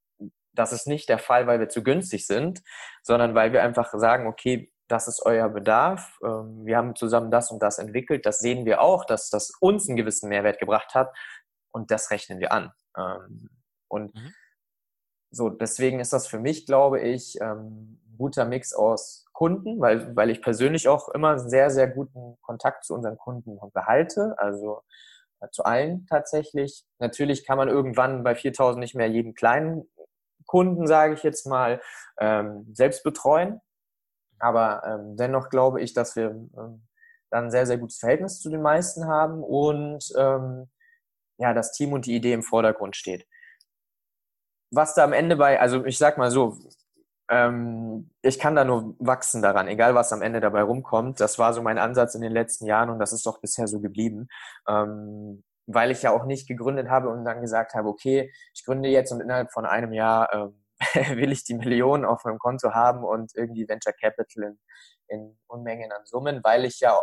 das ist nicht der Fall, weil wir zu günstig sind, sondern weil wir einfach sagen, okay, das ist euer Bedarf. Ähm, wir haben zusammen das und das entwickelt. Das sehen wir auch, dass das uns einen gewissen Mehrwert gebracht hat und das rechnen wir an. Ähm, und mhm. so, deswegen ist das für mich, glaube ich, ähm, ein guter Mix aus Kunden, weil, weil ich persönlich auch immer sehr, sehr guten Kontakt zu unseren Kunden behalte. Also zu allen tatsächlich. Natürlich kann man irgendwann bei 4000 nicht mehr jeden kleinen Kunden, sage ich jetzt mal, ähm, selbst betreuen. Aber ähm, dennoch glaube ich, dass wir ähm, dann ein sehr, sehr gutes Verhältnis zu den meisten haben und ähm, ja, das Team und die Idee im Vordergrund steht. Was da am Ende bei, also ich sag mal so, ähm, ich kann da nur wachsen daran, egal was am Ende dabei rumkommt. Das war so mein Ansatz in den letzten Jahren und das ist doch bisher so geblieben. Ähm, weil ich ja auch nicht gegründet habe und dann gesagt habe, okay, ich gründe jetzt und innerhalb von einem Jahr ähm, will ich die Millionen auf meinem Konto haben und irgendwie Venture Capital in, in Unmengen an Summen, weil ich ja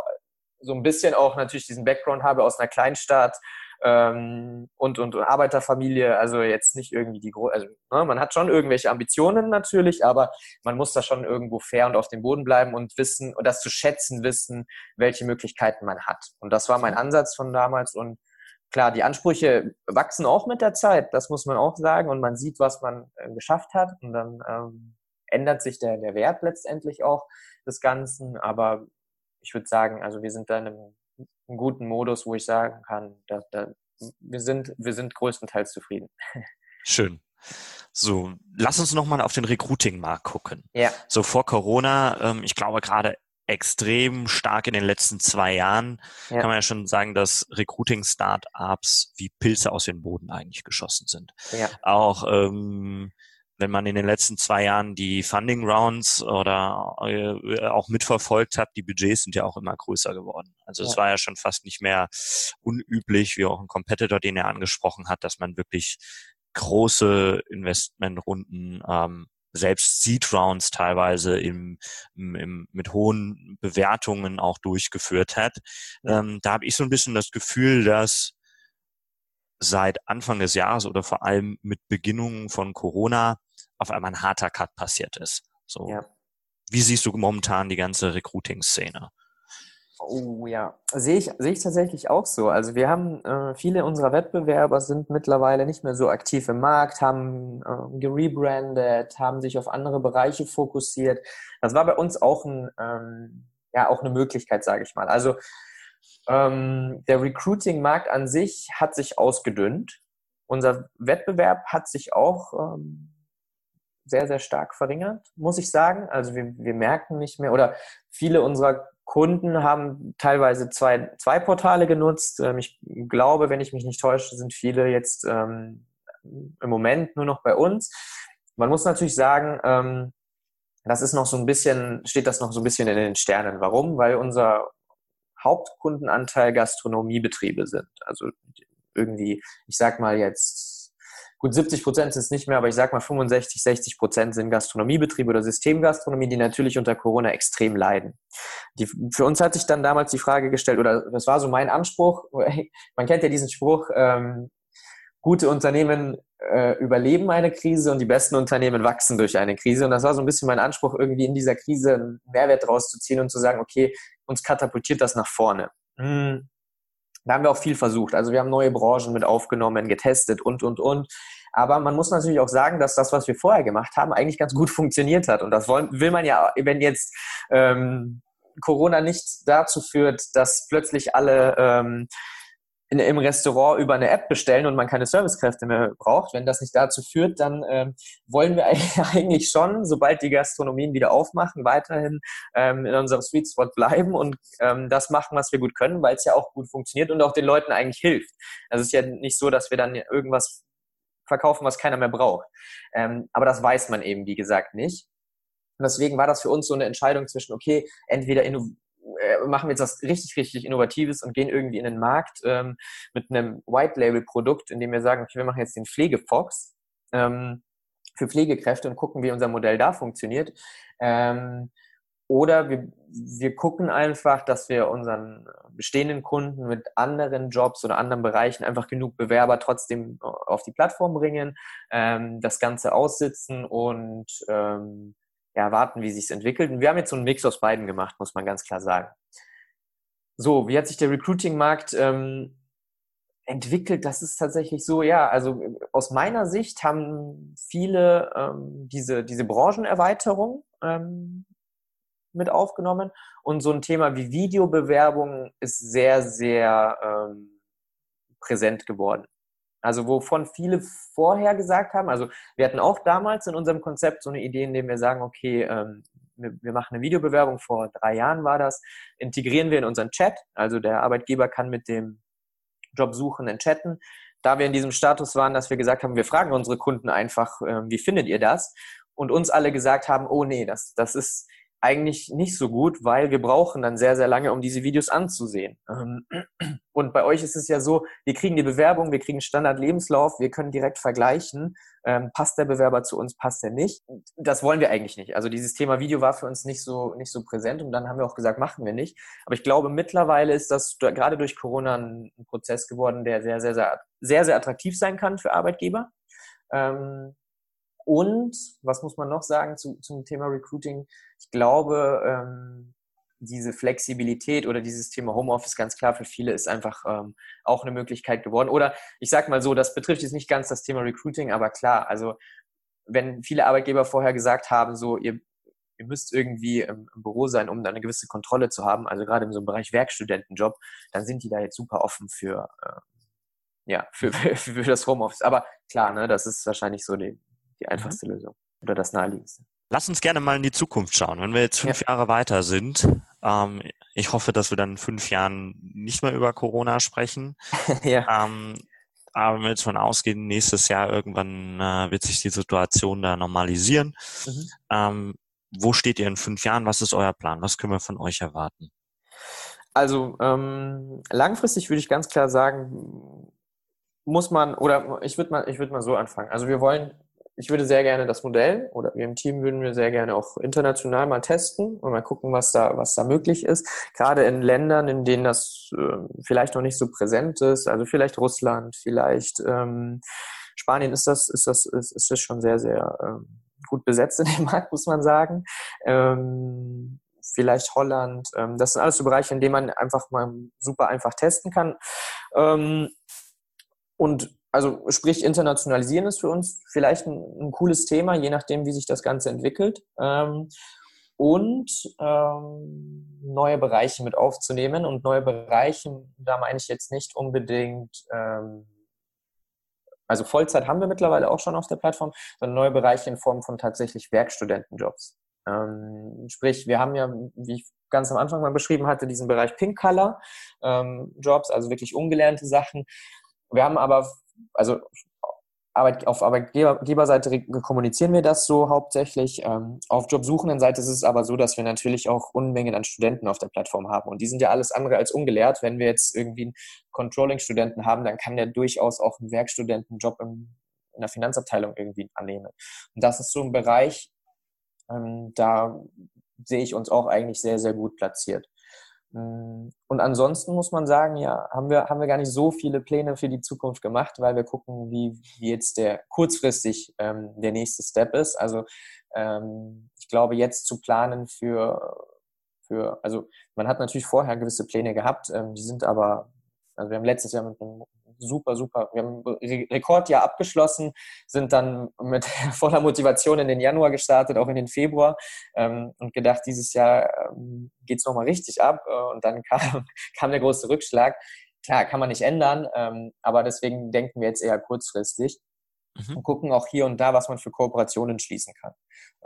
so ein bisschen auch natürlich diesen Background habe aus einer Kleinstadt, ähm, und, und Arbeiterfamilie, also jetzt nicht irgendwie die große, also ne, man hat schon irgendwelche Ambitionen natürlich, aber man muss da schon irgendwo fair und auf dem Boden bleiben und wissen und das zu schätzen wissen, welche Möglichkeiten man hat. Und das war mein Ansatz von damals und klar, die Ansprüche wachsen auch mit der Zeit, das muss man auch sagen und man sieht, was man äh, geschafft hat und dann ähm, ändert sich der, der Wert letztendlich auch des Ganzen, aber ich würde sagen, also wir sind da in einem einen guten Modus, wo ich sagen kann, da, da, wir, sind, wir sind größtenteils zufrieden. Schön. So, lass uns nochmal auf den Recruiting-Markt gucken. Ja. So vor Corona, ähm, ich glaube gerade extrem stark in den letzten zwei Jahren, ja. kann man ja schon sagen, dass Recruiting-Startups wie Pilze aus dem Boden eigentlich geschossen sind. Ja. Auch ähm, wenn man in den letzten zwei Jahren die Funding Rounds oder äh, auch mitverfolgt hat, die Budgets sind ja auch immer größer geworden. Also es ja. war ja schon fast nicht mehr unüblich, wie auch ein Competitor, den er angesprochen hat, dass man wirklich große Investmentrunden ähm, selbst Seed Rounds teilweise im, im, im, mit hohen Bewertungen auch durchgeführt hat. Ähm, da habe ich so ein bisschen das Gefühl, dass seit Anfang des Jahres oder vor allem mit Beginnung von Corona auf einmal ein harter Cut passiert ist. So. Ja. Wie siehst du momentan die ganze Recruiting-Szene? Oh ja, sehe ich, sehe ich tatsächlich auch so. Also wir haben, äh, viele unserer Wettbewerber sind mittlerweile nicht mehr so aktiv im Markt, haben äh, gerebrandet, haben sich auf andere Bereiche fokussiert. Das war bei uns auch ein, ähm, ja, auch eine Möglichkeit, sage ich mal. Also ähm, der Recruiting-Markt an sich hat sich ausgedünnt. Unser Wettbewerb hat sich auch ähm, sehr, sehr stark verringert, muss ich sagen. Also wir, wir merken nicht mehr oder viele unserer Kunden haben teilweise zwei, zwei Portale genutzt. Ähm, ich glaube, wenn ich mich nicht täusche, sind viele jetzt ähm, im Moment nur noch bei uns. Man muss natürlich sagen, ähm, das ist noch so ein bisschen, steht das noch so ein bisschen in den Sternen. Warum? Weil unser Hauptkundenanteil Gastronomiebetriebe sind. Also irgendwie, ich sag mal jetzt gut 70 Prozent sind es nicht mehr, aber ich sag mal 65, 60 Prozent sind Gastronomiebetriebe oder Systemgastronomie, die natürlich unter Corona extrem leiden. Die, für uns hat sich dann damals die Frage gestellt, oder das war so mein Anspruch, man kennt ja diesen Spruch, ähm, gute Unternehmen äh, überleben eine Krise und die besten Unternehmen wachsen durch eine Krise. Und das war so ein bisschen mein Anspruch, irgendwie in dieser Krise einen Mehrwert rauszuziehen und zu sagen, okay, uns katapultiert das nach vorne. Hm da haben wir auch viel versucht. Also wir haben neue Branchen mit aufgenommen, getestet und, und, und. Aber man muss natürlich auch sagen, dass das, was wir vorher gemacht haben, eigentlich ganz gut funktioniert hat. Und das wollen, will man ja, wenn jetzt ähm, Corona nicht dazu führt, dass plötzlich alle ähm, in, im Restaurant über eine App bestellen und man keine Servicekräfte mehr braucht. Wenn das nicht dazu führt, dann ähm, wollen wir eigentlich schon, sobald die Gastronomien wieder aufmachen, weiterhin ähm, in unserem Sweet Spot bleiben und ähm, das machen, was wir gut können, weil es ja auch gut funktioniert und auch den Leuten eigentlich hilft. Also es ist ja nicht so, dass wir dann irgendwas verkaufen, was keiner mehr braucht. Ähm, aber das weiß man eben, wie gesagt, nicht. Und deswegen war das für uns so eine Entscheidung zwischen, okay, entweder äh, machen wir jetzt was richtig, richtig Innovatives und gehen irgendwie in den Markt ähm, mit einem White-Label-Produkt, indem wir sagen, okay, wir machen jetzt den Pflegefox ähm, für Pflegekräfte und gucken, wie unser Modell da funktioniert. Ähm, oder wir, wir gucken einfach, dass wir unseren bestehenden Kunden mit anderen Jobs oder anderen Bereichen einfach genug Bewerber trotzdem auf die Plattform bringen, ähm, das Ganze aussitzen und ähm, ja, warten, wie sich entwickelt. Und wir haben jetzt so einen Mix aus beiden gemacht, muss man ganz klar sagen. So, wie hat sich der Recruiting-Markt ähm, entwickelt? Das ist tatsächlich so, ja, also aus meiner Sicht haben viele ähm, diese, diese Branchenerweiterung ähm, mit aufgenommen und so ein Thema wie Videobewerbung ist sehr, sehr ähm, präsent geworden. Also wovon viele vorher gesagt haben, also wir hatten auch damals in unserem Konzept so eine Idee, in dem wir sagen, okay, ähm, wir, machen eine Videobewerbung, vor drei Jahren war das, integrieren wir in unseren Chat. Also der Arbeitgeber kann mit dem Jobsuchenden chatten. Da wir in diesem Status waren, dass wir gesagt haben, wir fragen unsere Kunden einfach, äh, wie findet ihr das? Und uns alle gesagt haben, oh nee, das, das ist eigentlich nicht so gut, weil wir brauchen dann sehr, sehr lange, um diese Videos anzusehen. Ähm, und bei euch ist es ja so, wir kriegen die Bewerbung, wir kriegen Standard-Lebenslauf, wir können direkt vergleichen, ähm, passt der Bewerber zu uns, passt er nicht. Das wollen wir eigentlich nicht. Also dieses Thema Video war für uns nicht so, nicht so präsent und dann haben wir auch gesagt, machen wir nicht. Aber ich glaube, mittlerweile ist das gerade durch Corona ein Prozess geworden, der sehr, sehr, sehr, sehr, sehr attraktiv sein kann für Arbeitgeber. Und was muss man noch sagen zu, zum Thema Recruiting? Ich glaube, ähm, diese Flexibilität oder dieses Thema Homeoffice ganz klar für viele ist einfach ähm, auch eine Möglichkeit geworden. Oder ich sag mal so, das betrifft jetzt nicht ganz das Thema Recruiting, aber klar, also wenn viele Arbeitgeber vorher gesagt haben, so ihr, ihr müsst irgendwie im, im Büro sein, um da eine gewisse Kontrolle zu haben, also gerade in so einem Bereich Werkstudentenjob, dann sind die da jetzt super offen für, äh, ja, für, für das Homeoffice. Aber klar, ne, das ist wahrscheinlich so die, die einfachste mhm. Lösung oder das naheliegendste. Lass uns gerne mal in die Zukunft schauen. Wenn wir jetzt fünf ja. Jahre weiter sind, ähm, ich hoffe, dass wir dann in fünf Jahren nicht mehr über Corona sprechen. ja. Ähm, aber wenn wir jetzt von ausgehen, nächstes Jahr irgendwann äh, wird sich die Situation da normalisieren. Mhm. Ähm, wo steht ihr in fünf Jahren? Was ist euer Plan? Was können wir von euch erwarten? Also ähm, langfristig würde ich ganz klar sagen, muss man, oder ich würde mal, ich würde mal so anfangen. Also wir wollen ich würde sehr gerne das Modell oder wir im Team würden wir sehr gerne auch international mal testen und mal gucken, was da, was da möglich ist. Gerade in Ländern, in denen das äh, vielleicht noch nicht so präsent ist, also vielleicht Russland, vielleicht ähm, Spanien ist das, ist das, ist, ist das schon sehr, sehr ähm, gut besetzt in dem Markt, muss man sagen. Ähm, vielleicht Holland. Ähm, das sind alles so Bereiche, in denen man einfach mal super einfach testen kann. Ähm, und also sprich, internationalisieren ist für uns vielleicht ein, ein, cooles Thema, je nachdem, wie sich das Ganze entwickelt. Ähm, und ähm, neue Bereiche mit aufzunehmen. Und neue Bereiche, da meine ich jetzt nicht unbedingt, ähm, also Vollzeit haben wir mittlerweile auch schon auf der Plattform, sondern neue Bereiche in Form von tatsächlich Werkstudentenjobs. Ähm, sprich, wir haben ja, wie ich ganz am Anfang mal beschrieben hatte, diesen Bereich Pink Color ähm, Jobs, also wirklich ungelernte Sachen. Wir haben aber also Arbeit, auf Arbeitgeberseite kommunizieren wir das so hauptsächlich. Ähm, auf Jobsuchendenseite ist es aber so, dass wir natürlich auch Unmengen an Studenten auf der Plattform haben. Und die sind ja alles andere als ungelehrt. Wenn wir jetzt irgendwie einen Controlling-Studenten haben, dann kann der durchaus auch einen Werkstudentenjob im, in der Finanzabteilung irgendwie annehmen. Und das ist so ein Bereich, ähm, da sehe ich uns auch eigentlich sehr, sehr gut platziert. Mm, und ansonsten muss man sagen, ja, haben wir, haben wir gar nicht so viele Pläne für die Zukunft gemacht, weil wir gucken, wie, wie jetzt der kurzfristig ähm, der nächste Step ist. Also ähm, ich glaube, jetzt zu planen für, für, also man hat natürlich vorher gewisse Pläne gehabt, ähm, die sind aber, also wir haben letztes Jahr mit einem super, super. Wir haben ein Rekordjahr abgeschlossen, sind dann mit voller Motivation in den Januar gestartet, auch in den Februar ähm, und gedacht, dieses Jahr ähm, geht es nochmal richtig ab. Äh, und dann kam, kam der große Rückschlag. Klar, kann man nicht ändern, ähm, aber deswegen denken wir jetzt eher kurzfristig mhm. und gucken auch hier und da, was man für Kooperationen schließen kann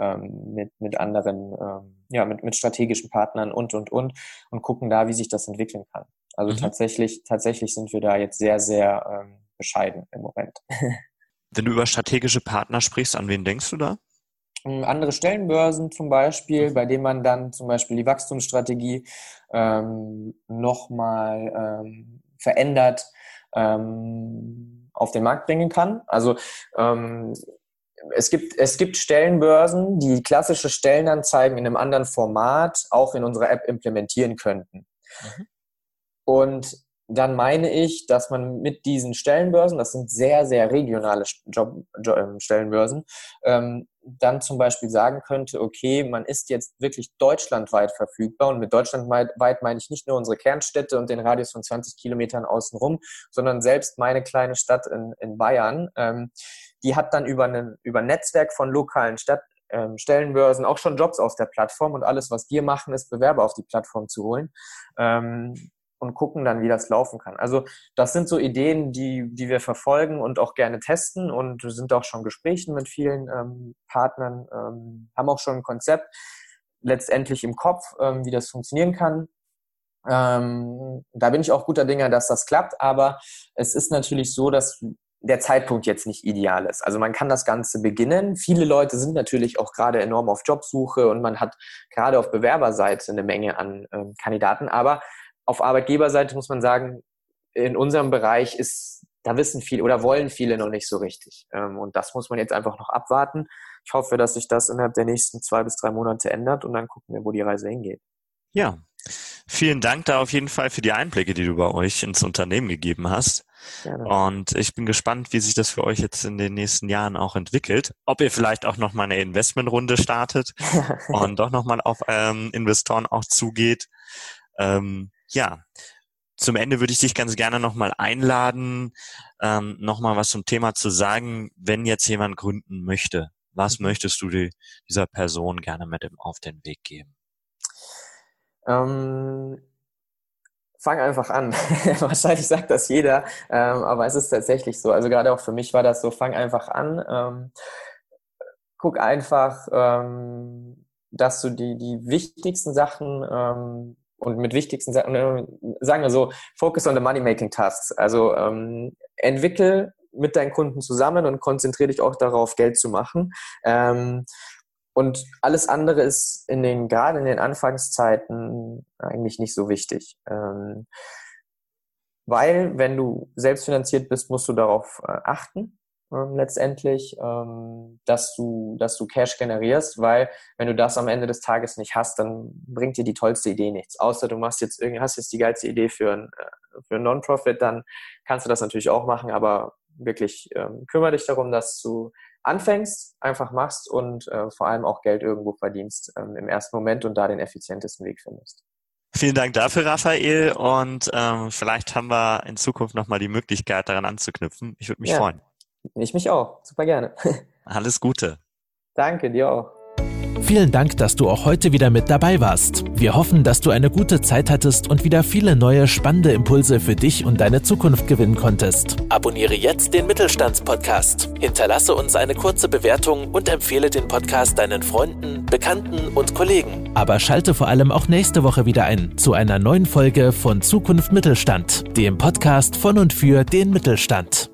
ähm, mit, mit anderen, ähm, ja, mit, mit strategischen Partnern und, und, und und gucken da, wie sich das entwickeln kann. Also mhm. tatsächlich, tatsächlich sind wir da jetzt sehr, sehr ähm, bescheiden im Moment. Wenn du über strategische Partner sprichst, an wen denkst du da? Hm, andere Stellenbörsen zum Beispiel, bei denen man dann zum Beispiel die Wachstumsstrategie ähm, nochmal ähm, verändert ähm, auf den Markt bringen kann. Also ähm, es gibt, es gibt Stellenbörsen, die klassische Stellenanzeigen in einem anderen Format auch in unserer App implementieren könnten. Mhm. Und dann meine ich, dass man mit diesen Stellenbörsen, das sind sehr, sehr regionale Job, Job, ähm, Stellenbörsen, ähm, dann zum Beispiel sagen könnte, okay, man ist jetzt wirklich deutschlandweit verfügbar und mit deutschlandweit meine ich nicht nur unsere Kernstädte und den Radius von 20 Kilometern außenrum, sondern selbst meine kleine Stadt in, in Bayern, ähm, die hat dann über, einen, über ein Netzwerk von lokalen Stadt, ähm, Stellenbörsen auch schon Jobs auf der Plattform und alles, was wir machen, ist Bewerber auf die Plattform zu holen. Ähm, und gucken dann, wie das laufen kann. Also das sind so Ideen, die, die wir verfolgen und auch gerne testen und sind auch schon Gesprächen mit vielen ähm, Partnern, ähm, haben auch schon ein Konzept letztendlich im Kopf, ähm, wie das funktionieren kann. Ähm, da bin ich auch guter Dinger, dass das klappt, aber es ist natürlich so, dass der Zeitpunkt jetzt nicht ideal ist. Also man kann das Ganze beginnen. Viele Leute sind natürlich auch gerade enorm auf Jobsuche und man hat gerade auf Bewerberseite eine Menge an ähm, Kandidaten. Aber auf Arbeitgeberseite muss man sagen, in unserem Bereich ist, da wissen viele oder wollen viele noch nicht so richtig. Ähm, und das muss man jetzt einfach noch abwarten. Ich hoffe, dass sich das innerhalb der nächsten zwei bis drei Monate ändert und dann gucken wir, wo die Reise hingeht. Ja, vielen Dank da auf jeden Fall für die Einblicke, die du bei euch ins Unternehmen gegeben hast. Gerne. Und ich bin gespannt, wie sich das für euch jetzt in den nächsten Jahren auch entwickelt. Ob ihr vielleicht auch noch mal eine Investmentrunde startet und doch noch mal auf ähm, Investoren auch zugeht. Ähm, ja, zum Ende würde ich dich ganz gerne nochmal einladen, ähm, nochmal was zum Thema zu sagen, wenn jetzt jemand gründen möchte. Was mhm. möchtest du die, dieser Person gerne mit auf den Weg geben? Ähm, fang einfach an. Wahrscheinlich sagt das jeder, ähm, aber es ist tatsächlich so. Also gerade auch für mich war das so, fang einfach an. Ähm, guck einfach, ähm, dass du die, die wichtigsten Sachen ähm, und mit wichtigsten Sachen, äh, sagen wir so, focus on the money-making tasks. Also ähm, entwickel mit deinen Kunden zusammen und konzentriere dich auch darauf, Geld zu machen. Ähm, und alles andere ist in den, gerade in den Anfangszeiten eigentlich nicht so wichtig. Ähm, weil, wenn du selbstfinanziert bist, musst du darauf äh, achten, ähm, letztendlich, ähm, dass du, dass du Cash generierst, weil wenn du das am Ende des Tages nicht hast, dann bringt dir die tollste Idee nichts. Außer du machst jetzt irgendwie, hast jetzt die geilste Idee für ein, äh, für ein Non-Profit, dann kannst du das natürlich auch machen, aber wirklich ähm, kümmere dich darum, dass du anfängst, einfach machst und äh, vor allem auch Geld irgendwo verdienst ähm, im ersten Moment und da den effizientesten Weg findest. Vielen Dank dafür, Raphael. Und ähm, vielleicht haben wir in Zukunft nochmal die Möglichkeit, daran anzuknüpfen. Ich würde mich ja, freuen. Ich mich auch. Super gerne. Alles Gute. Danke, dir auch. Vielen Dank, dass du auch heute wieder mit dabei warst. Wir hoffen, dass du eine gute Zeit hattest und wieder viele neue spannende Impulse für dich und deine Zukunft gewinnen konntest. Abonniere jetzt den Mittelstandspodcast. Hinterlasse uns eine kurze Bewertung und empfehle den Podcast deinen Freunden, Bekannten und Kollegen. Aber schalte vor allem auch nächste Woche wieder ein zu einer neuen Folge von Zukunft Mittelstand, dem Podcast von und für den Mittelstand.